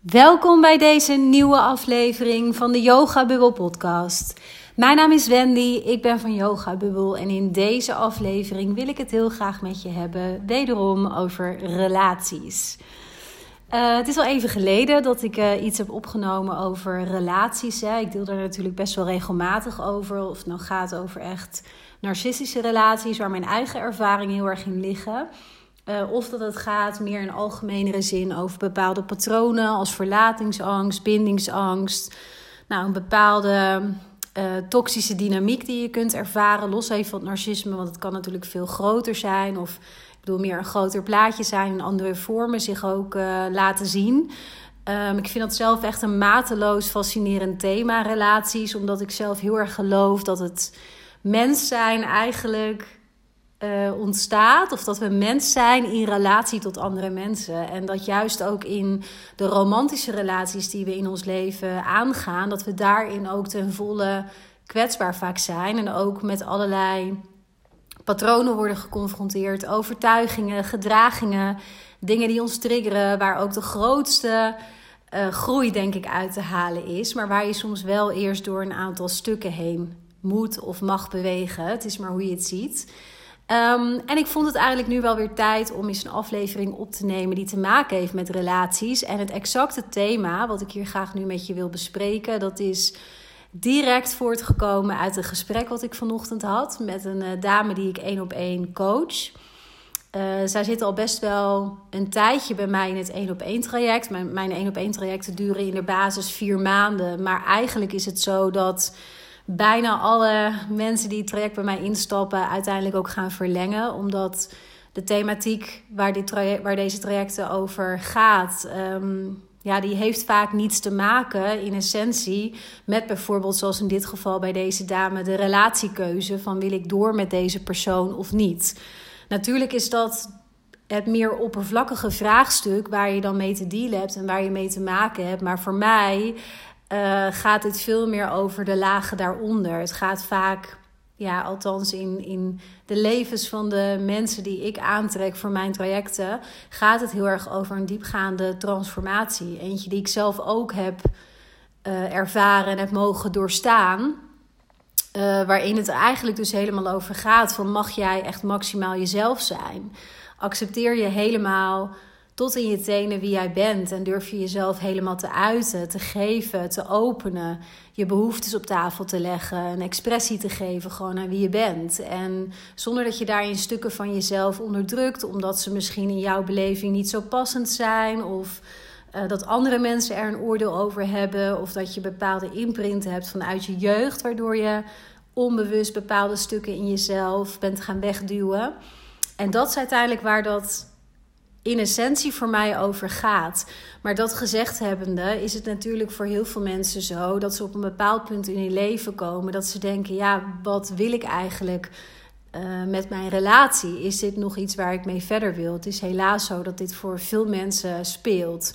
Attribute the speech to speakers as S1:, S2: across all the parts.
S1: Welkom bij deze nieuwe aflevering van de Yoga Bubble podcast. Mijn naam is Wendy, ik ben van Yoga Bubble en in deze aflevering wil ik het heel graag met je hebben, wederom over relaties. Uh, het is al even geleden dat ik uh, iets heb opgenomen over relaties. Hè. Ik deel daar natuurlijk best wel regelmatig over. Of het nou gaat over echt narcistische relaties, waar mijn eigen ervaringen heel erg in liggen. Uh, of dat het gaat meer in algemenere zin over bepaalde patronen als verlatingsangst, bindingsangst. Nou, een bepaalde uh, toxische dynamiek die je kunt ervaren. Los even van het narcisme, want het kan natuurlijk veel groter zijn. Of ik bedoel, meer een groter plaatje zijn en andere vormen zich ook uh, laten zien. Um, ik vind dat zelf echt een mateloos fascinerend thema, relaties. Omdat ik zelf heel erg geloof dat het mens zijn eigenlijk uh, ontstaat. Of dat we mens zijn in relatie tot andere mensen. En dat juist ook in de romantische relaties die we in ons leven aangaan, dat we daarin ook ten volle kwetsbaar vaak zijn. En ook met allerlei patronen worden geconfronteerd, overtuigingen, gedragingen, dingen die ons triggeren, waar ook de grootste uh, groei, denk ik, uit te halen is. Maar waar je soms wel eerst door een aantal stukken heen moet of mag bewegen. Het is maar hoe je het ziet. Um, en ik vond het eigenlijk nu wel weer tijd om eens een aflevering op te nemen die te maken heeft met relaties. En het exacte thema wat ik hier graag nu met je wil bespreken, dat is direct voortgekomen uit een gesprek wat ik vanochtend had met een uh, dame die ik één op één coach. Uh, zij zit al best wel een tijdje bij mij in het één op één traject. Mijn, mijn één op één trajecten duren in de basis vier maanden. Maar eigenlijk is het zo dat bijna alle mensen die het traject bij mij instappen uiteindelijk ook gaan verlengen. Omdat de thematiek waar, dit waar deze trajecten over gaat, um, ja, die heeft vaak niets te maken in essentie met bijvoorbeeld, zoals in dit geval bij deze dame, de relatiekeuze van wil ik door met deze persoon of niet. Natuurlijk is dat het meer oppervlakkige vraagstuk waar je dan mee te dealen hebt en waar je mee te maken hebt. Maar voor mij uh, gaat het veel meer over de lagen daaronder. Het gaat vaak, ja, althans in, in de levens van de mensen die ik aantrek voor mijn trajecten, gaat het heel erg over een diepgaande transformatie. Eentje die ik zelf ook heb uh, ervaren en heb mogen doorstaan. Uh, waarin het eigenlijk dus helemaal over gaat: van mag jij echt maximaal jezelf zijn? Accepteer je helemaal tot in je tenen wie jij bent. En durf je jezelf helemaal te uiten, te geven, te openen. Je behoeftes op tafel te leggen, een expressie te geven gewoon aan wie je bent. En zonder dat je daarin stukken van jezelf onderdrukt, omdat ze misschien in jouw beleving niet zo passend zijn. Of uh, dat andere mensen er een oordeel over hebben. Of dat je bepaalde imprint hebt vanuit je jeugd, waardoor je onbewust bepaalde stukken in jezelf bent gaan wegduwen. En dat is uiteindelijk waar dat in essentie voor mij over gaat. Maar dat gezegd hebbende is het natuurlijk voor heel veel mensen zo dat ze op een bepaald punt in hun leven komen dat ze denken: ja, wat wil ik eigenlijk? Uh, met mijn relatie? Is dit nog iets waar ik mee verder wil? Het is helaas zo dat dit voor veel mensen speelt.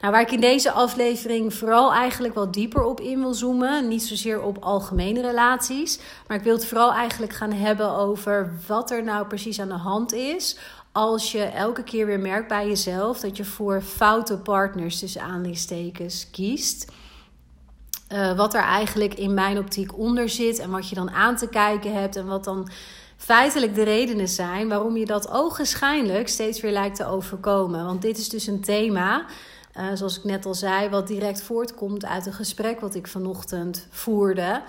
S1: Nou, waar ik in deze aflevering vooral eigenlijk wat dieper op in wil zoomen. Niet zozeer op algemene relaties. Maar ik wil het vooral eigenlijk gaan hebben over wat er nou precies aan de hand is als je elke keer weer merkt bij jezelf dat je voor foute partners, tussen kiest. Uh, wat er eigenlijk in mijn optiek onder zit en wat je dan aan te kijken hebt en wat dan feitelijk de redenen zijn waarom je dat ogenschijnlijk steeds weer lijkt te overkomen. Want dit is dus een thema, uh, zoals ik net al zei, wat direct voortkomt uit een gesprek wat ik vanochtend voerde.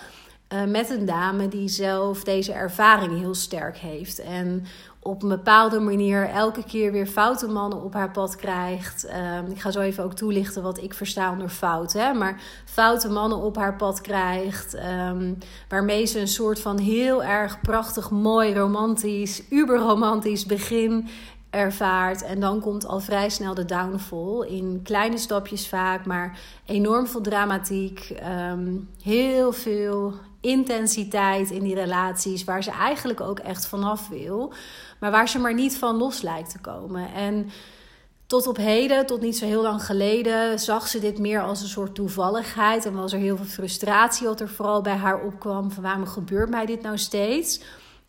S1: Uh, met een dame die zelf deze ervaring heel sterk heeft. En op een bepaalde manier elke keer weer foute mannen op haar pad krijgt. Um, ik ga zo even ook toelichten wat ik versta onder fout. Hè? Maar foute mannen op haar pad krijgt. Um, waarmee ze een soort van heel erg prachtig, mooi, romantisch, uberromantisch begin ervaart. En dan komt al vrij snel de downfall. In kleine stapjes vaak, maar enorm veel dramatiek. Um, heel veel intensiteit in die relaties. Waar ze eigenlijk ook echt vanaf wil. Maar waar ze maar niet van los lijkt te komen. En tot op heden, tot niet zo heel lang geleden, zag ze dit meer als een soort toevalligheid. En was er heel veel frustratie wat er vooral bij haar opkwam. Van waarom gebeurt mij dit nou steeds?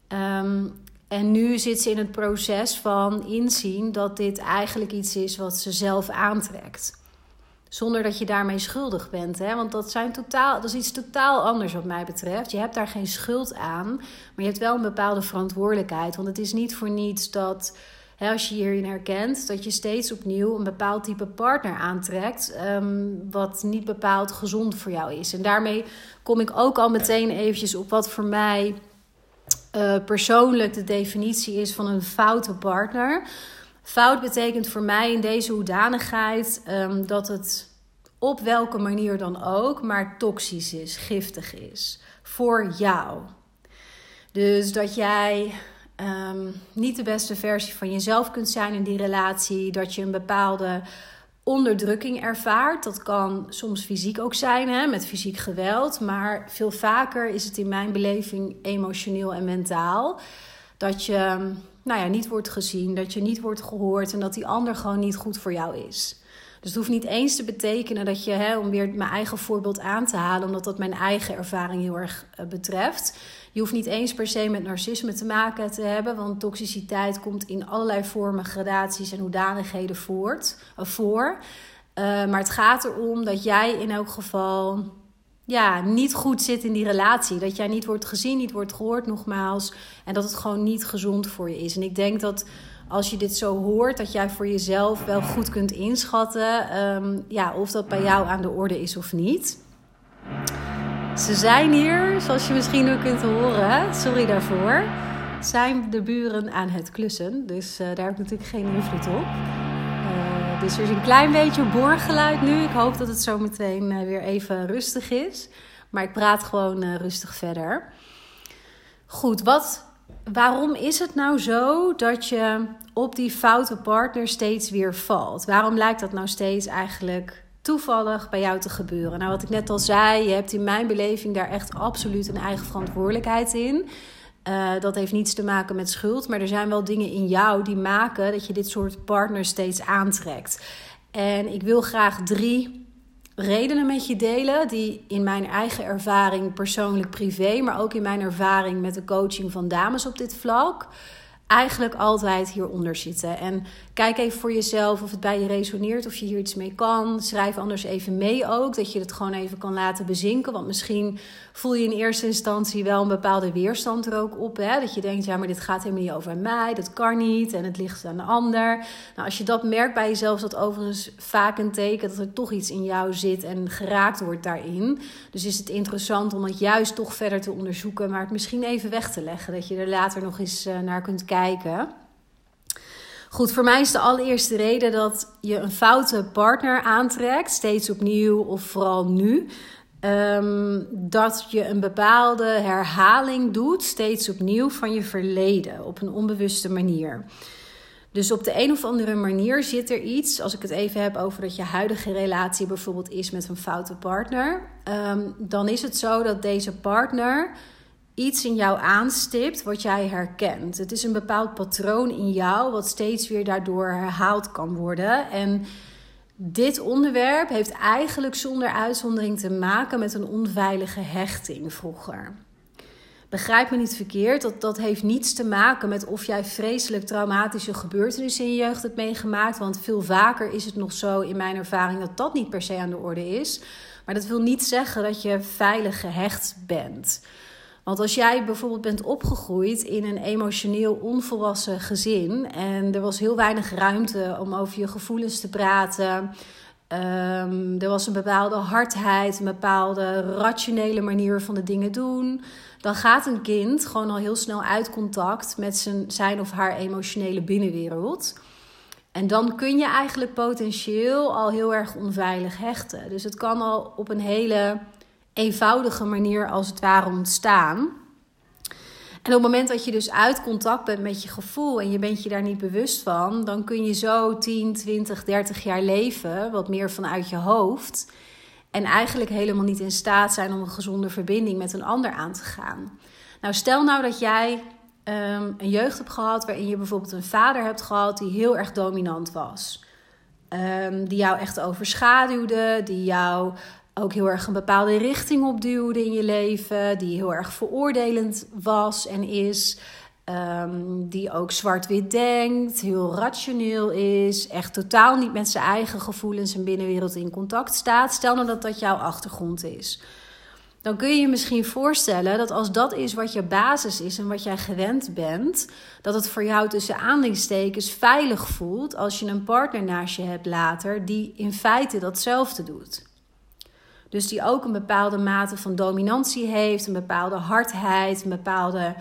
S1: Um, en nu zit ze in het proces van inzien dat dit eigenlijk iets is wat ze zelf aantrekt. Zonder dat je daarmee schuldig bent. Hè? Want dat, zijn totaal, dat is iets totaal anders wat mij betreft. Je hebt daar geen schuld aan. Maar je hebt wel een bepaalde verantwoordelijkheid. Want het is niet voor niets dat hè, als je hierin herkent, dat je steeds opnieuw een bepaald type partner aantrekt. Ehm, wat niet bepaald gezond voor jou is. En daarmee kom ik ook al meteen eventjes op wat voor mij uh, persoonlijk de definitie is van een foute partner. Fout betekent voor mij in deze hoedanigheid um, dat het op welke manier dan ook, maar toxisch is, giftig is voor jou. Dus dat jij um, niet de beste versie van jezelf kunt zijn in die relatie, dat je een bepaalde onderdrukking ervaart. Dat kan soms fysiek ook zijn, hè, met fysiek geweld. Maar veel vaker is het in mijn beleving emotioneel en mentaal. Dat je nou ja, niet wordt gezien, dat je niet wordt gehoord en dat die ander gewoon niet goed voor jou is. Dus het hoeft niet eens te betekenen dat je, hè, om weer mijn eigen voorbeeld aan te halen, omdat dat mijn eigen ervaring heel erg uh, betreft. Je hoeft niet eens per se met narcisme te maken te hebben, want toxiciteit komt in allerlei vormen, gradaties en hoedanigheden voort, uh, voor. Uh, maar het gaat erom dat jij in elk geval ja, niet goed zit in die relatie. Dat jij niet wordt gezien, niet wordt gehoord, nogmaals. En dat het gewoon niet gezond voor je is. En ik denk dat als je dit zo hoort, dat jij voor jezelf wel goed kunt inschatten um, ja, of dat bij jou aan de orde is of niet. Ze zijn hier, zoals je misschien ook kunt horen, sorry daarvoor, zijn de buren aan het klussen. Dus uh, daar heb ik natuurlijk geen invloed op. Dus er is een klein beetje boorgeluid nu. Ik hoop dat het zo meteen uh, weer even rustig is. Maar ik praat gewoon rustig verder. Goed, wat waarom is het nou zo dat je op die foute partner steeds weer valt? Waarom lijkt dat nou steeds eigenlijk toevallig bij jou te gebeuren? Nou, wat ik net al zei, je hebt in mijn beleving daar echt absoluut een eigen verantwoordelijkheid in. Uh, dat heeft niets te maken met schuld, maar er zijn wel dingen in jou die maken dat je dit soort partners steeds aantrekt. En ik wil graag drie redenen met je delen die in mijn eigen ervaring persoonlijk privé, maar ook in mijn ervaring met de coaching van dames op dit vlak eigenlijk altijd hieronder zitten. En kijk even voor jezelf of het bij je resoneert, of je hier iets mee kan. Schrijf anders even mee ook, dat je het gewoon even kan laten bezinken. Want misschien voel je in eerste instantie wel een bepaalde weerstand er ook op. Hè? Dat je denkt, ja, maar dit gaat helemaal niet over mij, dat kan niet en het ligt aan de ander. Nou, als je dat merkt bij jezelf, is dat overigens vaak een teken dat er toch iets in jou zit en geraakt wordt daarin. Dus is het interessant om het juist toch verder te onderzoeken, maar het misschien even weg te leggen. Dat je er later nog eens eh, naar kunt kijken. Goed, voor mij is de allereerste reden dat je een foute partner aantrekt, steeds opnieuw of vooral nu. Um, dat je een bepaalde herhaling doet, steeds opnieuw, van je verleden op een onbewuste manier. Dus op de een of andere manier zit er iets, als ik het even heb over dat je huidige relatie bijvoorbeeld is met een foute partner, um, dan is het zo dat deze partner iets in jou aanstipt wat jij herkent. Het is een bepaald patroon in jou wat steeds weer daardoor herhaald kan worden. En dit onderwerp heeft eigenlijk zonder uitzondering te maken met een onveilige hechting vroeger. Begrijp me niet verkeerd, dat, dat heeft niets te maken met of jij vreselijk traumatische gebeurtenissen in je jeugd hebt meegemaakt. Want veel vaker is het nog zo in mijn ervaring dat dat niet per se aan de orde is. Maar dat wil niet zeggen dat je veilig gehecht bent. Want als jij bijvoorbeeld bent opgegroeid in een emotioneel onvolwassen gezin en er was heel weinig ruimte om over je gevoelens te praten. Um, er was een bepaalde hardheid, een bepaalde rationele manier van de dingen doen. Dan gaat een kind gewoon al heel snel uit contact met zijn, zijn of haar emotionele binnenwereld. En dan kun je eigenlijk potentieel al heel erg onveilig hechten. Dus het kan al op een hele eenvoudige manier als het ware ontstaan. En op het moment dat je dus uit contact bent met je gevoel en je bent je daar niet bewust van, dan kun je zo 10, 20, 30 jaar leven, wat meer vanuit je hoofd. En eigenlijk helemaal niet in staat zijn om een gezonde verbinding met een ander aan te gaan. Nou, stel nou dat jij um, een jeugd hebt gehad waarin je bijvoorbeeld een vader hebt gehad die heel erg dominant was. Um, die jou echt overschaduwde, die jou ook heel erg een bepaalde richting opduwde in je leven, die heel erg veroordelend was en is. Ehm, die ook zwart-wit denkt, heel rationeel is, echt totaal niet met zijn eigen gevoelens en binnenwereld in contact staat. Stel nou dat dat jouw achtergrond is. Dan kun je je misschien voorstellen dat als dat is wat je basis is en wat jij gewend bent, dat het voor jou tussen aanleidingstekens veilig voelt als je een partner naast je hebt later die in feite datzelfde doet. Dus die ook een bepaalde mate van dominantie heeft, een bepaalde hardheid, een bepaalde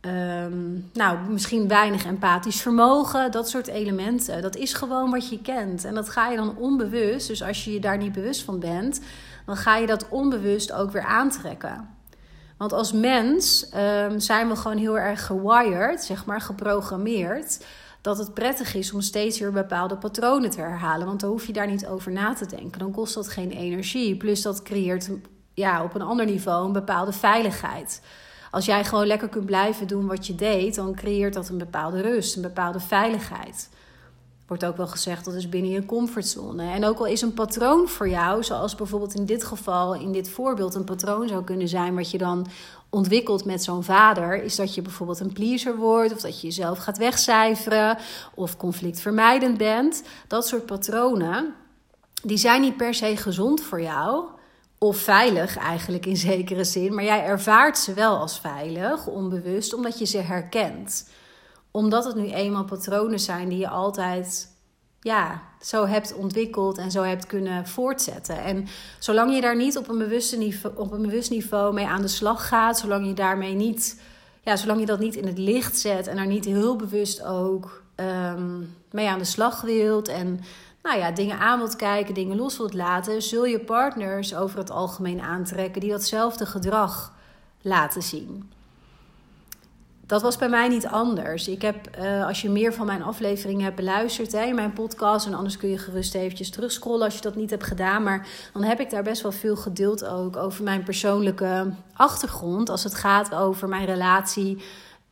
S1: Ehm, nou, misschien weinig empathisch vermogen, dat soort elementen. Dat is gewoon wat je kent. En dat ga je dan onbewust, dus als je je daar niet bewust van bent, dan ga je dat onbewust ook weer aantrekken. Want als mens ehm, zijn we gewoon heel erg gewired, zeg maar, geprogrammeerd. Dat het prettig is om steeds weer bepaalde patronen te herhalen. Want dan hoef je daar niet over na te denken. Dan kost dat geen energie. Plus dat creëert ja, op een ander niveau een bepaalde veiligheid als jij gewoon lekker kunt blijven doen wat je deed, dan creëert dat een bepaalde rust, een bepaalde veiligheid. Wordt ook wel gezegd dat is binnen je comfortzone. En ook al is een patroon voor jou, zoals bijvoorbeeld in dit geval, in dit voorbeeld, een patroon zou kunnen zijn wat je dan ontwikkelt met zo'n vader, is dat je bijvoorbeeld een pleaser wordt, of dat je jezelf gaat wegcijferen, of conflictvermijdend bent. Dat soort patronen, die zijn niet per se gezond voor jou. Of veilig eigenlijk in zekere zin, maar jij ervaart ze wel als veilig, onbewust, omdat je ze herkent. Omdat het nu eenmaal patronen zijn die je altijd ja, zo hebt ontwikkeld en zo hebt kunnen voortzetten. En zolang je daar niet op een, bewuste niveau, op een bewust niveau mee aan de slag gaat, zolang je daarmee niet, ja, zolang je dat niet in het licht zet en er niet heel bewust ook um, mee aan de slag wilt en nou ja, dingen aan wilt kijken, dingen los wilt laten, zul je partners over het algemeen aantrekken die datzelfde gedrag laten zien. Dat was bij mij niet anders. Ik heb, uh, als je meer van mijn afleveringen hebt beluisterd hè, mijn podcast, en anders kun je gerust eventjes terugscrollen als je dat niet hebt gedaan, maar dan heb ik daar best wel veel gedeeld ook over mijn persoonlijke achtergrond als het gaat over mijn relatie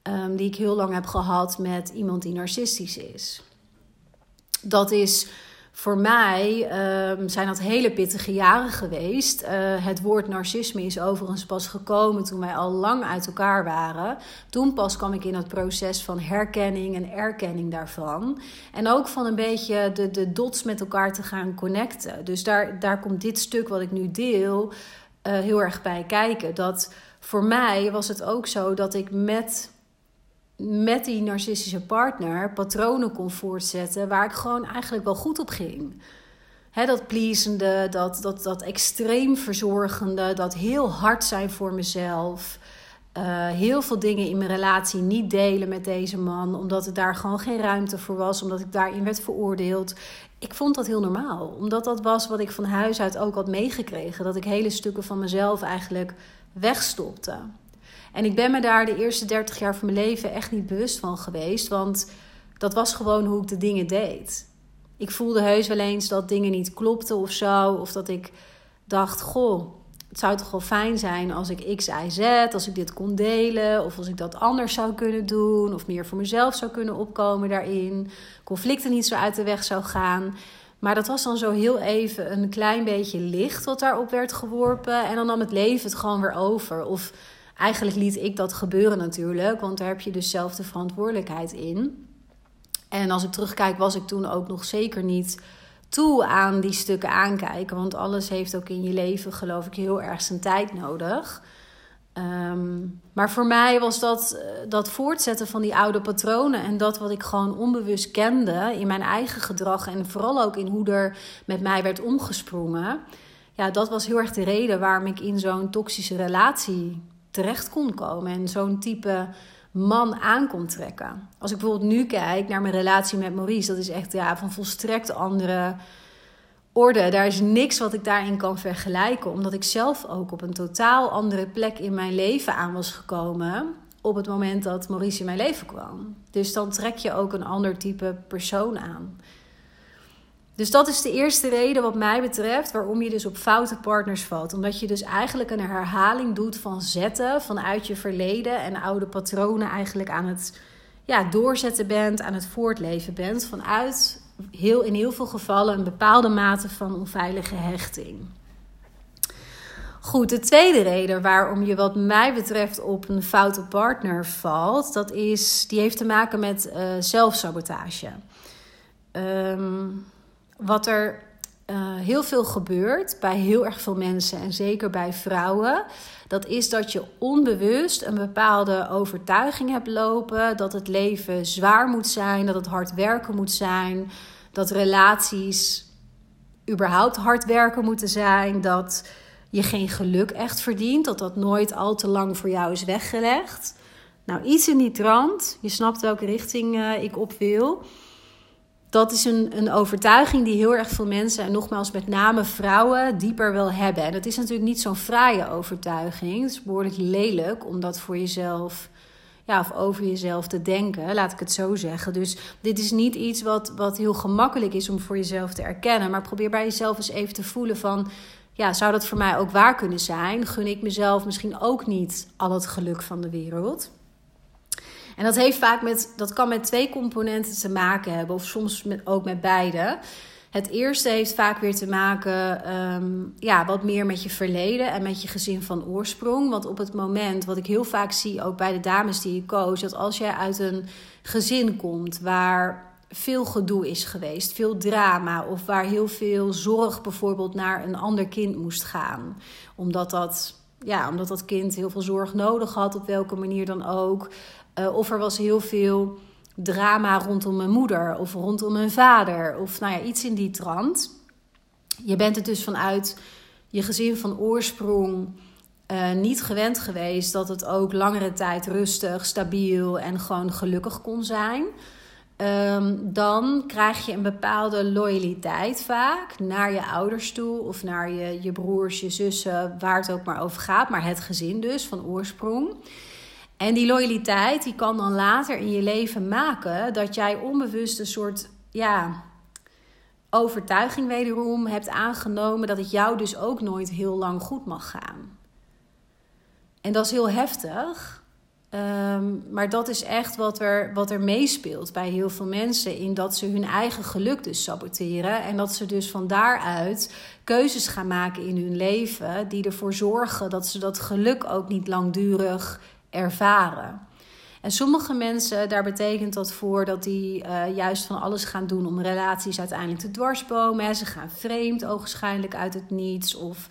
S1: um, die ik heel lang heb gehad met iemand die narcistisch is. Dat is voor mij um, zijn dat hele pittige jaren geweest. Uh, het woord narcisme is overigens pas gekomen toen wij al lang uit elkaar waren. Toen pas kwam ik in het proces van herkenning en erkenning daarvan. En ook van een beetje de, de dots met elkaar te gaan connecten. Dus daar, daar komt dit stuk wat ik nu deel uh, heel erg bij kijken. Dat voor mij was het ook zo dat ik met met die narcistische partner patronen kon voortzetten waar ik gewoon eigenlijk wel goed op ging. Dat pleasende, dat, dat, dat extreem verzorgende, dat heel hard zijn voor mezelf. Uh, heel veel dingen in mijn relatie niet delen met deze man, omdat er daar gewoon geen ruimte voor was, omdat ik daarin werd veroordeeld. Ik vond dat heel normaal, omdat dat was wat ik van huis uit ook had meegekregen. Dat ik hele stukken van mezelf eigenlijk wegstopte. En ik ben me daar de eerste 30 jaar van mijn leven echt niet bewust van geweest. Want dat was gewoon hoe ik de dingen deed. Ik voelde heus wel eens dat dingen niet klopten of zo. Of dat ik dacht: Goh, het zou toch wel fijn zijn als ik X, Y, Z, als ik dit kon delen. Of als ik dat anders zou kunnen doen. Of meer voor mezelf zou kunnen opkomen daarin. Conflicten niet zo uit de weg zou gaan. Maar dat was dan zo heel even een klein beetje licht wat daarop werd geworpen. En dan nam het leven het gewoon weer over. Of Eigenlijk liet ik dat gebeuren natuurlijk, want daar heb je dus zelf de verantwoordelijkheid in. En als ik terugkijk, was ik toen ook nog zeker niet toe aan die stukken aankijken. Want alles heeft ook in je leven, geloof ik, heel erg zijn tijd nodig. Ehm, maar voor mij was dat, eh, dat voortzetten van die oude patronen en dat wat ik gewoon onbewust kende in mijn eigen gedrag en vooral ook in hoe er met mij werd omgesprongen. Ja, dat was heel erg de reden waarom ik in zo'n toxische relatie terecht kon komen en zo'n type man aan kon trekken. Als ik bijvoorbeeld nu kijk naar mijn relatie met Maurice, dat is echt ja, van volstrekt andere orde. Daar is niks wat ik daarin kan vergelijken, omdat ik zelf ook op een totaal andere plek in mijn leven aan was gekomen op het moment dat Maurice in mijn leven kwam. Dus dan trek je ook een ander type persoon aan. Dus dat is de eerste reden wat mij betreft waarom je dus op foute partners valt. Omdat je dus eigenlijk een herhaling doet van zetten vanuit je verleden en oude patronen eigenlijk aan het ja, doorzetten bent, aan het voortleven bent. Vanuit heel, in heel veel gevallen een bepaalde mate van onveilige hechting. Goed, de tweede reden waarom je wat mij betreft op een foute partner valt, dat is, die heeft te maken met uh, zelfsabotage. Ehm, wat er uh, heel veel gebeurt bij heel erg veel mensen en zeker bij vrouwen, dat is dat je onbewust een bepaalde overtuiging hebt lopen dat het leven zwaar moet zijn, dat het hard werken moet zijn, dat relaties überhaupt hard werken moeten zijn, dat je geen geluk echt verdient, dat dat nooit al te lang voor jou is weggelegd. Nou, iets in die trant, je snapt welke richting uh, ik op wil. Dat is een, een overtuiging die heel erg veel mensen, en nogmaals met name vrouwen, dieper wil hebben. En dat is natuurlijk niet zo'n fraaie overtuiging. Het is behoorlijk lelijk om dat voor jezelf ja, of over jezelf te denken, laat ik het zo zeggen. Dus dit is niet iets wat, wat heel gemakkelijk is om voor jezelf te erkennen. Maar probeer bij jezelf eens even te voelen van ja, zou dat voor mij ook waar kunnen zijn? Gun ik mezelf misschien ook niet al het geluk van de wereld? En dat heeft vaak met, dat kan met twee componenten te maken hebben, of soms met, ook met beide. Het eerste heeft vaak weer te maken ehm, ja, wat meer met je verleden en met je gezin van oorsprong. Want op het moment, wat ik heel vaak zie, ook bij de dames die ik coach, dat als jij uit een gezin komt waar veel gedoe is geweest, veel drama of waar heel veel zorg bijvoorbeeld naar een ander kind moest gaan, omdat dat, ja, omdat dat kind heel veel zorg nodig had, op welke manier dan ook. Uh, of er was heel veel drama rondom mijn moeder of rondom mijn vader of nou ja, iets in die trant. Je bent het dus vanuit je gezin van oorsprong uh, niet gewend geweest dat het ook langere tijd rustig, stabiel en gewoon gelukkig kon zijn. Um, dan krijg je een bepaalde loyaliteit vaak naar je ouders toe of naar je, je broers, je zussen, waar het ook maar over gaat, maar het gezin dus van oorsprong. En die loyaliteit die kan dan later in je leven maken dat jij onbewust een soort ja, overtuiging wederom hebt aangenomen dat het jou dus ook nooit heel lang goed mag gaan. En dat is heel heftig. Um, maar dat is echt wat er, wat er meespeelt bij heel veel mensen. In dat ze hun eigen geluk dus saboteren. En dat ze dus van daaruit keuzes gaan maken in hun leven. Die ervoor zorgen dat ze dat geluk ook niet langdurig ervaren. En sommige mensen, daar betekent dat voor dat die uh, juist van alles gaan doen om relaties uiteindelijk te dwarsbomen. Ze gaan vreemd, ogenschijnlijk uit het niets. Of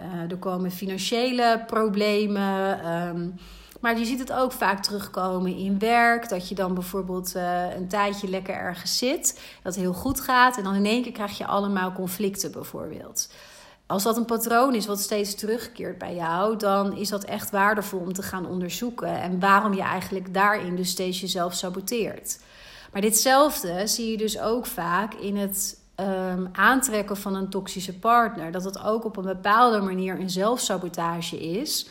S1: uh, er komen financiële problemen. Um, maar je ziet het ook vaak terugkomen in werk. Dat je dan bijvoorbeeld uh, een tijdje lekker ergens zit. Dat heel goed gaat. En dan in één keer krijg je allemaal conflicten bijvoorbeeld. Als dat een patroon is wat steeds terugkeert bij jou, dan is dat echt waardevol om te gaan onderzoeken. En waarom je eigenlijk daarin dus steeds jezelf saboteert. Maar ditzelfde zie je dus ook vaak in het um, aantrekken van een toxische partner. Dat het ook op een bepaalde manier een zelfsabotage is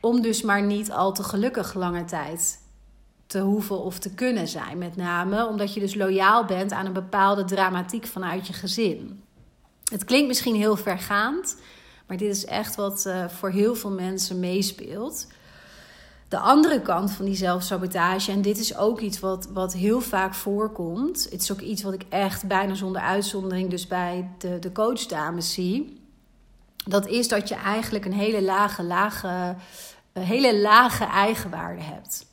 S1: om dus maar niet al te gelukkig lange tijd te hoeven of te kunnen zijn. Met name omdat je dus loyaal bent aan een bepaalde dramatiek vanuit je gezin. Het klinkt misschien heel vergaand, maar dit is echt wat uh, voor heel veel mensen meespeelt. De andere kant van die zelfsabotage, en dit is ook iets wat, wat heel vaak voorkomt. Het is ook iets wat ik echt bijna zonder uitzondering dus bij de, de coachdames zie. Dat is dat je eigenlijk een hele lage, lage hele lage eigenwaarde hebt.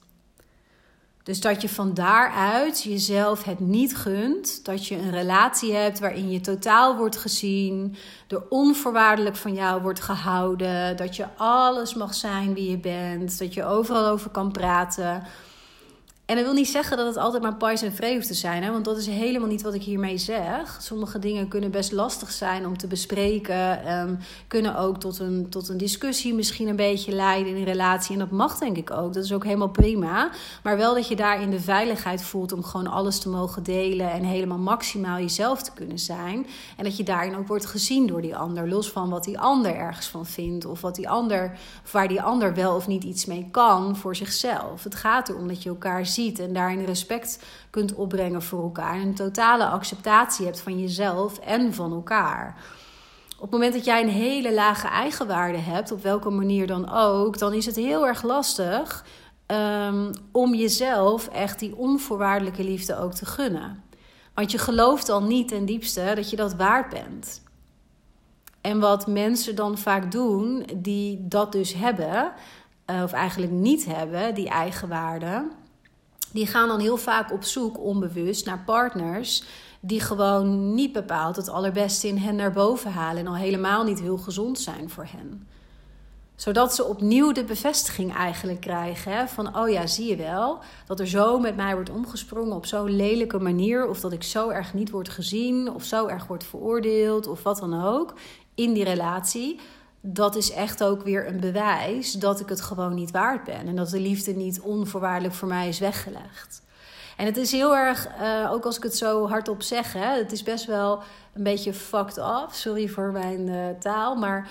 S1: Dus dat je van daaruit jezelf het niet gunt. Dat je een relatie hebt waarin je totaal wordt gezien. Er onvoorwaardelijk van jou wordt gehouden. Dat je alles mag zijn wie je bent. Dat je overal over kan praten. En dat wil niet zeggen dat het altijd maar pais en hoeft te zijn, hè? want dat is helemaal niet wat ik hiermee zeg. Sommige dingen kunnen best lastig zijn om te bespreken, um, kunnen ook tot een, tot een discussie misschien een beetje leiden in een relatie. En dat mag denk ik ook, dat is ook helemaal prima. Maar wel dat je daarin de veiligheid voelt om gewoon alles te mogen delen en helemaal maximaal jezelf te kunnen zijn. En dat je daarin ook wordt gezien door die ander, los van wat die ander ergens van vindt of wat die ander, of waar die ander wel of niet iets mee kan voor zichzelf. Het gaat erom dat je elkaar ziet en daarin respect kunt opbrengen voor elkaar. En een totale acceptatie hebt van jezelf en van elkaar. Op het moment dat jij een hele lage eigenwaarde hebt, op welke manier dan ook, dan is het heel erg lastig um, om jezelf echt die onvoorwaardelijke liefde ook te gunnen. Want je gelooft al niet ten diepste dat je dat waard bent. En wat mensen dan vaak doen, die dat dus hebben, of eigenlijk niet hebben, die eigenwaarde, die gaan dan heel vaak op zoek onbewust naar partners die gewoon niet bepaald het allerbeste in hen naar boven halen en al helemaal niet heel gezond zijn voor hen. Zodat ze opnieuw de bevestiging eigenlijk krijgen van, oh ja, zie je wel, dat er zo met mij wordt omgesprongen op zo'n lelijke manier, of dat ik zo erg niet word gezien, of zo erg word veroordeeld, of wat dan ook, in die relatie. Dat is echt ook weer een bewijs dat ik het gewoon niet waard ben en dat de liefde niet onvoorwaardelijk voor mij is weggelegd. En het is heel erg, uh, ook als ik het zo hardop zeg, hè, het is best wel een beetje fucked up. Sorry voor mijn uh, taal, maar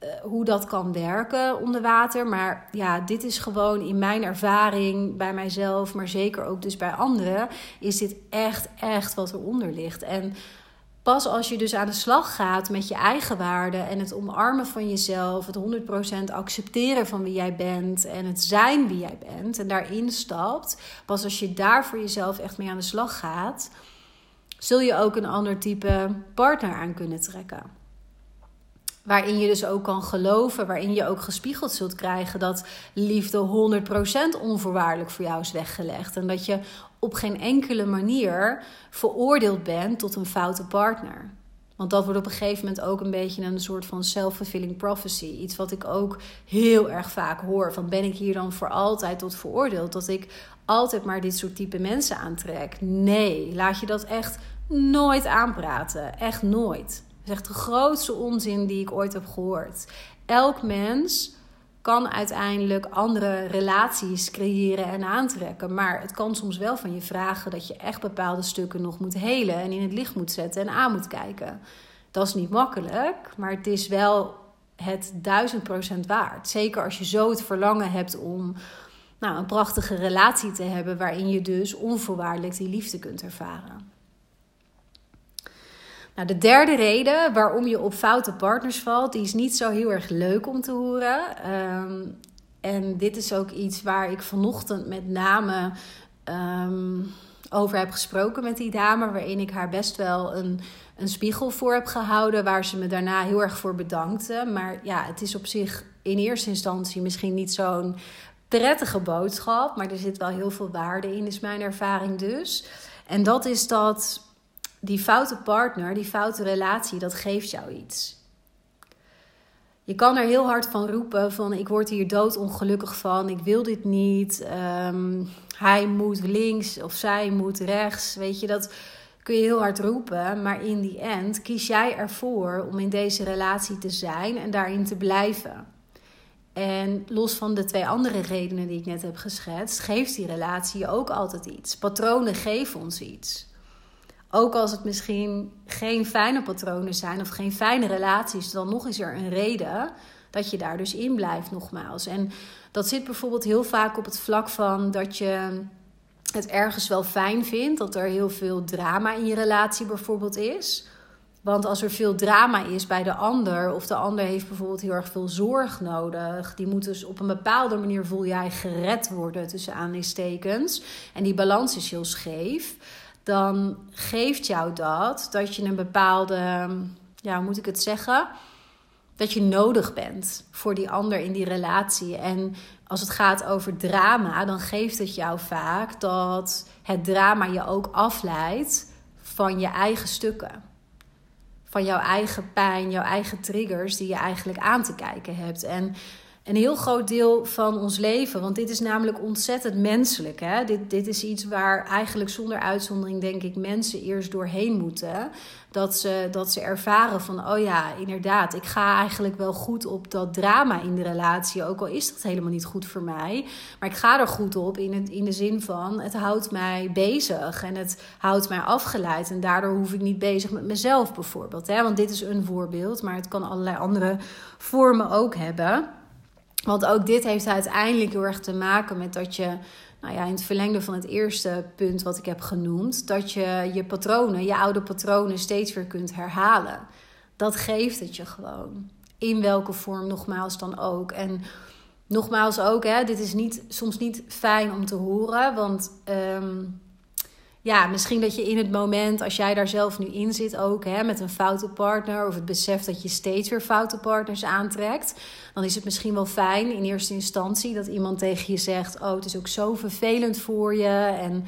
S1: uh, hoe dat kan werken onder water. Maar ja, dit is gewoon in mijn ervaring bij mijzelf, maar zeker ook dus bij anderen, is dit echt, echt wat eronder ligt. En pas als je dus aan de slag gaat met je eigen waarde en het omarmen van jezelf, het 100% accepteren van wie jij bent en het zijn wie jij bent en daarin stapt, pas als je daar voor jezelf echt mee aan de slag gaat, zul je ook een ander type partner aan kunnen trekken. Waarin je dus ook kan geloven, waarin je ook gespiegeld zult krijgen dat liefde 100% onvoorwaardelijk voor jou is weggelegd. En dat je op geen enkele manier veroordeeld bent tot een foute partner. Want dat wordt op een gegeven moment ook een beetje een soort van self-fulfilling prophecy. Iets wat ik ook heel erg vaak hoor. Van ben ik hier dan voor altijd tot veroordeeld? Dat ik altijd maar dit soort type mensen aantrek. Nee, laat je dat echt nooit aanpraten. Echt nooit. Is echt de grootste onzin die ik ooit heb gehoord. Elk mens kan uiteindelijk andere relaties creëren en aantrekken. Maar het kan soms wel van je vragen dat je echt bepaalde stukken nog moet helen en in het licht moet zetten en aan moet kijken. Dat is niet makkelijk, maar het is wel het duizend procent waard. Zeker als je zo het verlangen hebt om nou, een prachtige relatie te hebben waarin je dus onvoorwaardelijk die liefde kunt ervaren. Nou, de derde reden waarom je op foute partners valt, die is niet zo heel erg leuk om te horen. Ehm, en dit is ook iets waar ik vanochtend met name ehm, over heb gesproken met die dame, waarin ik haar best wel een, een spiegel voor heb gehouden, waar ze me daarna heel erg voor bedankte. Maar ja, het is op zich in eerste instantie misschien niet zo'n prettige boodschap, maar er zit wel heel veel waarde in, is mijn ervaring dus. En dat is dat die foute partner, die foute relatie, dat geeft jou iets. Je kan er heel hard van roepen van ik word hier doodongelukkig van, ik wil dit niet. Ehm, hij moet links of zij moet rechts. Weet je, dat kun je heel hard roepen. Maar in die end kies jij ervoor om in deze relatie te zijn en daarin te blijven. En los van de twee andere redenen die ik net heb geschetst, geeft die relatie ook altijd iets. Patronen geven ons iets. Ook als het misschien geen fijne patronen zijn of geen fijne relaties, dan nog is er een reden dat je daar dus in blijft, nogmaals. En dat zit bijvoorbeeld heel vaak op het vlak van dat je het ergens wel fijn vindt, dat er heel veel drama in je relatie bijvoorbeeld is. Want als er veel drama is bij de ander, of de ander heeft bijvoorbeeld heel erg veel zorg nodig, die moet dus op een bepaalde manier voel jij gered worden tussen aanhalingstekens. En die balans is heel scheef dan geeft jou dat dat je een bepaalde, ja, hoe moet ik het zeggen? Dat je nodig bent voor die ander in die relatie. En als het gaat over drama, dan geeft het jou vaak dat het drama je ook afleidt van je eigen stukken. Van jouw eigen pijn, jouw eigen triggers die je eigenlijk aan te kijken hebt. En een heel groot deel van ons leven. Want dit is namelijk ontzettend menselijk. Hè? Dit, dit is iets waar eigenlijk zonder uitzondering, denk ik, mensen eerst doorheen moeten. Dat ze, dat ze ervaren van, oh ja, inderdaad, ik ga eigenlijk wel goed op dat drama in de relatie. Ook al is dat helemaal niet goed voor mij. Maar ik ga er goed op in, het, in de zin van, het houdt mij bezig en het houdt mij afgeleid. En daardoor hoef ik niet bezig met mezelf bijvoorbeeld. Hè? Want dit is een voorbeeld, maar het kan allerlei andere vormen ook hebben. Want ook dit heeft uiteindelijk heel erg te maken met dat je, nou ja, in het verlengde van het eerste punt wat ik heb genoemd, dat je je patronen, je oude patronen steeds weer kunt herhalen. Dat geeft het je gewoon. In welke vorm nogmaals dan ook. En nogmaals ook, hè, dit is niet, soms niet fijn om te horen, want. Um, ja, misschien dat je in het moment, als jij daar zelf nu in zit, ook hè, met een foute partner, of het besef dat je steeds weer foute partners aantrekt, dan is het misschien wel fijn in eerste instantie dat iemand tegen je zegt: Oh, het is ook zo vervelend voor je. En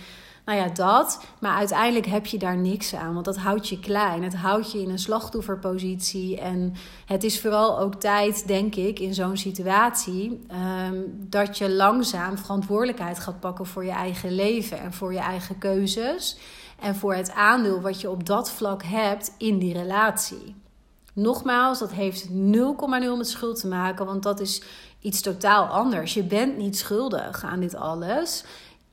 S1: nou ja, dat. Maar uiteindelijk heb je daar niks aan, want dat houdt je klein. Het houdt je in een slachtofferpositie. En het is vooral ook tijd, denk ik, in zo'n situatie, ehm, dat je langzaam verantwoordelijkheid gaat pakken voor je eigen leven en voor je eigen keuzes. En voor het aandeel wat je op dat vlak hebt in die relatie. Nogmaals, dat heeft 0,0 met schuld te maken, want dat is iets totaal anders. Je bent niet schuldig aan dit alles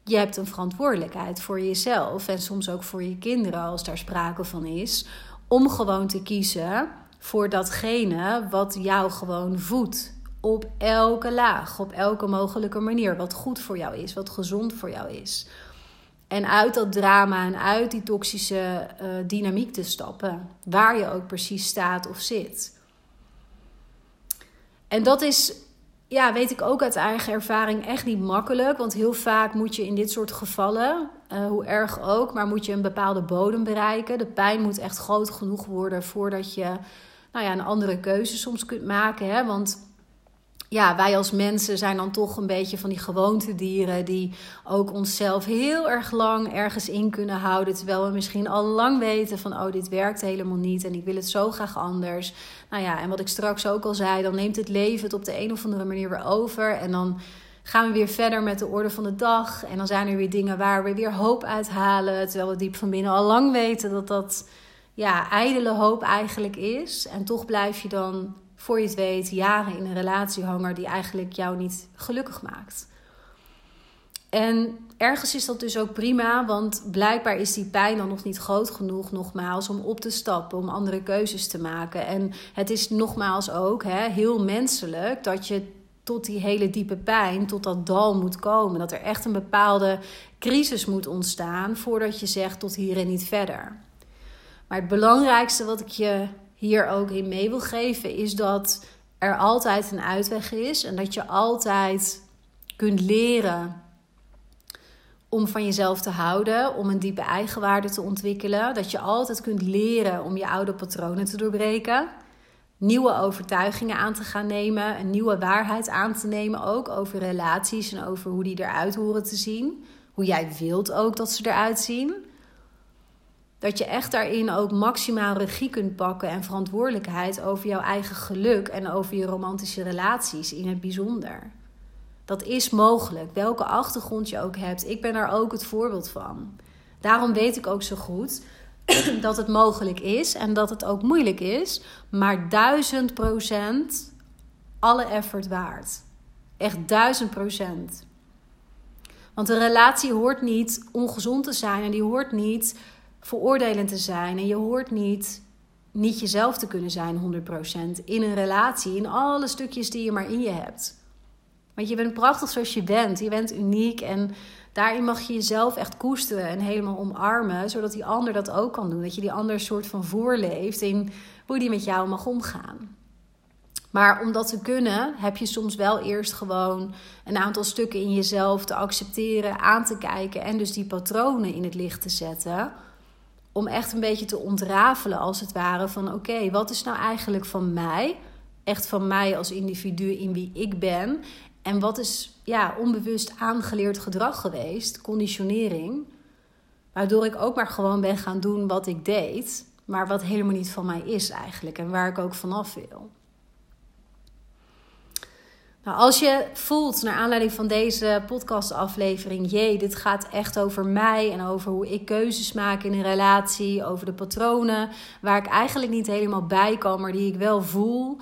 S1: je hebt een verantwoordelijkheid voor jezelf en soms ook voor je kinderen als daar sprake van is, om gewoon te kiezen voor datgene wat jou gewoon voedt. Op elke laag, op elke mogelijke manier. Wat goed voor jou is, wat gezond voor jou is. En uit dat drama en uit die toxische uh, dynamiek te stappen, waar je ook precies staat of zit. En dat is ja, weet ik ook uit eigen ervaring echt niet makkelijk. Want heel vaak moet je in dit soort gevallen, uh, hoe erg ook, maar moet je een bepaalde bodem bereiken. De pijn moet echt groot genoeg worden voordat je nou ja, een andere keuze soms kunt maken. Hè? Want ja, wij als mensen zijn dan toch een beetje van die gewoontedieren die ook onszelf heel erg lang ergens in kunnen houden. Terwijl we misschien al lang weten van, oh, dit werkt helemaal niet en ik wil het zo graag anders. Nou ja, en wat ik straks ook al zei, dan neemt het leven het op de een of andere manier weer over. En dan gaan we weer verder met de orde van de dag. En dan zijn er weer dingen waar we weer hoop uithalen. Terwijl we diep van binnen al lang weten dat dat ja, ijdele hoop eigenlijk is. En toch blijf je dan voor je het weet, jaren in een relatie hangen die eigenlijk jou niet gelukkig maakt. En ergens is dat dus ook prima, want blijkbaar is die pijn dan nog niet groot genoeg, nogmaals, om op te stappen, om andere keuzes te maken. En het is nogmaals ook hè, heel menselijk dat je tot die hele diepe pijn, tot dat dal moet komen. Dat er echt een bepaalde crisis moet ontstaan voordat je zegt tot hier en niet verder. Maar het belangrijkste wat ik je hier ook in mee wil geven, is dat er altijd een uitweg is en dat je altijd kunt leren om van jezelf te houden, om een diepe eigenwaarde te ontwikkelen. Dat je altijd kunt leren om je oude patronen te doorbreken. Nieuwe overtuigingen aan te gaan nemen, een nieuwe waarheid aan te nemen, ook over relaties en over hoe die eruit horen te zien. Hoe jij wilt ook dat ze eruit zien. Dat je echt daarin ook maximaal regie kunt pakken en verantwoordelijkheid over jouw eigen geluk en over je romantische relaties in het bijzonder. Dat is mogelijk, welke achtergrond je ook hebt. Ik ben daar ook het voorbeeld van. Daarom weet ik ook zo goed dat het mogelijk is en dat het ook moeilijk is, maar duizend procent alle effort waard. Echt duizend procent. Want een relatie hoort niet ongezond te zijn en die hoort niet veroordelend te zijn. En je hoort niet, niet jezelf te kunnen zijn 100% in een relatie, in alle stukjes die je maar in je hebt. Want je bent prachtig zoals je bent. Je bent uniek en daarin mag je jezelf echt koesteren en helemaal omarmen, zodat die ander dat ook kan doen. Dat je die ander soort van voorleeft in hoe die met jou mag omgaan. Maar om dat te kunnen, heb je soms wel eerst gewoon een aantal stukken in jezelf te accepteren, aan te kijken en dus die patronen in het licht te zetten om echt een beetje te ontrafelen, als het ware, van oké, wat is nou eigenlijk van mij? Echt van mij als individu in wie ik ben. En wat is ja, onbewust aangeleerd gedrag geweest, conditionering. Waardoor ik ook maar gewoon ben gaan doen wat ik deed, maar wat helemaal niet van mij is eigenlijk en waar ik ook vanaf wil. Nou, als je voelt naar aanleiding van deze podcastaflevering, jee, dit gaat echt over mij en over hoe ik keuzes maak in een relatie, over de patronen waar ik eigenlijk niet helemaal bij kan, maar die ik wel voel.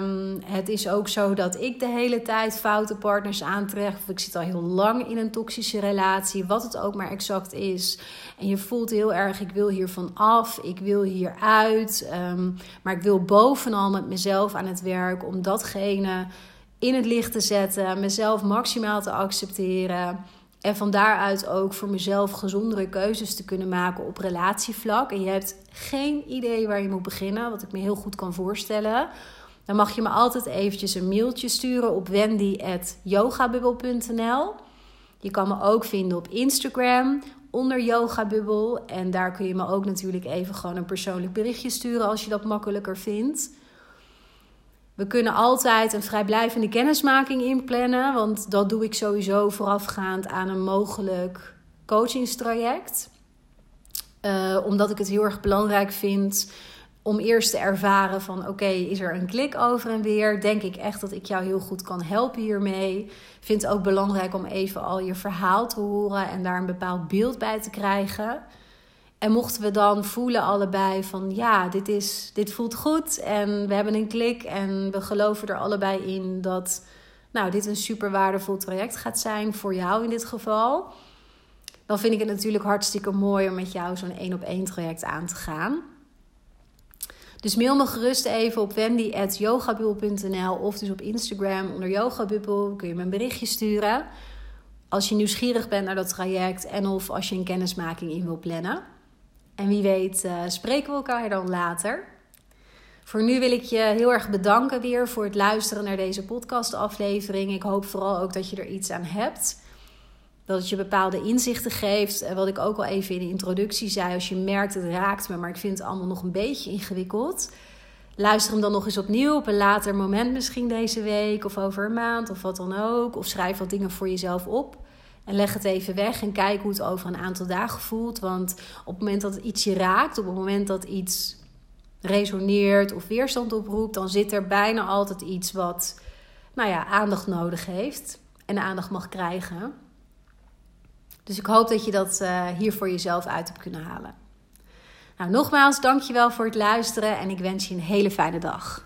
S1: Um, het is ook zo dat ik de hele tijd foute partners aantrek. Of ik zit al heel lang in een toxische relatie, wat het ook maar exact is. En je voelt heel erg, ik wil hiervan af, ik wil hieruit. Um, maar ik wil bovenal met mezelf aan het werk om datgene in het licht te zetten, mezelf maximaal te accepteren. En van daaruit ook voor mezelf gezondere keuzes te kunnen maken op relatievlak. En je hebt geen idee waar je moet beginnen, wat ik me heel goed kan voorstellen. Dan mag je me altijd eventjes een mailtje sturen op wendy.yogabubbel.nl. Je kan me ook vinden op Instagram onder Yoga Bubbel. En daar kun je me ook natuurlijk even gewoon een persoonlijk berichtje sturen als je dat makkelijker vindt. We kunnen altijd een vrijblijvende kennismaking inplannen, want dat doe ik sowieso voorafgaand aan een mogelijk coachingstraject. Uh, omdat ik het heel erg belangrijk vind om eerst te ervaren van oké, is er een klik over en weer? Denk ik echt dat ik jou heel goed kan helpen hiermee? Vind het ook belangrijk om even al je verhaal te horen en daar een bepaald beeld bij te krijgen. En mochten we dan voelen allebei van ja, dit, is, dit voelt goed en we hebben een klik en we geloven er allebei in dat nou, dit een super waardevol traject gaat zijn voor jou in dit geval. Dan vind ik het natuurlijk hartstikke mooi om met jou zo'n één op één traject aan te gaan. Dus mail me gerust even op wendy.yogabubble.nl of dus op Instagram onder yogabubbel. Kun je me een berichtje sturen. Als je nieuwsgierig bent naar dat traject en of als je een kennismaking in wil plannen. En wie weet uh, spreken we elkaar dan later. Voor nu wil ik je heel erg bedanken weer voor het luisteren naar deze podcastaflevering. Ik hoop vooral ook dat je er iets aan hebt. Dat het je bepaalde inzichten geeft. Wat ik ook al even in de introductie zei. Als je merkt, het raakt me, maar ik vind het allemaal nog een beetje ingewikkeld. Luister hem dan nog eens opnieuw op een later moment, misschien deze week of over een maand of wat dan ook. Of schrijf wat dingen voor jezelf op. En leg het even weg en kijk hoe het over een aantal dagen voelt. Want op het moment dat iets je raakt, op het moment dat iets resoneert of weerstand oproept, dan zit er bijna altijd iets wat nou ja, aandacht nodig heeft en aandacht mag krijgen. Dus ik hoop dat je dat uh, hier voor jezelf uit hebt kunnen halen. Nou, nogmaals, dankjewel voor het luisteren en ik wens je een hele fijne dag.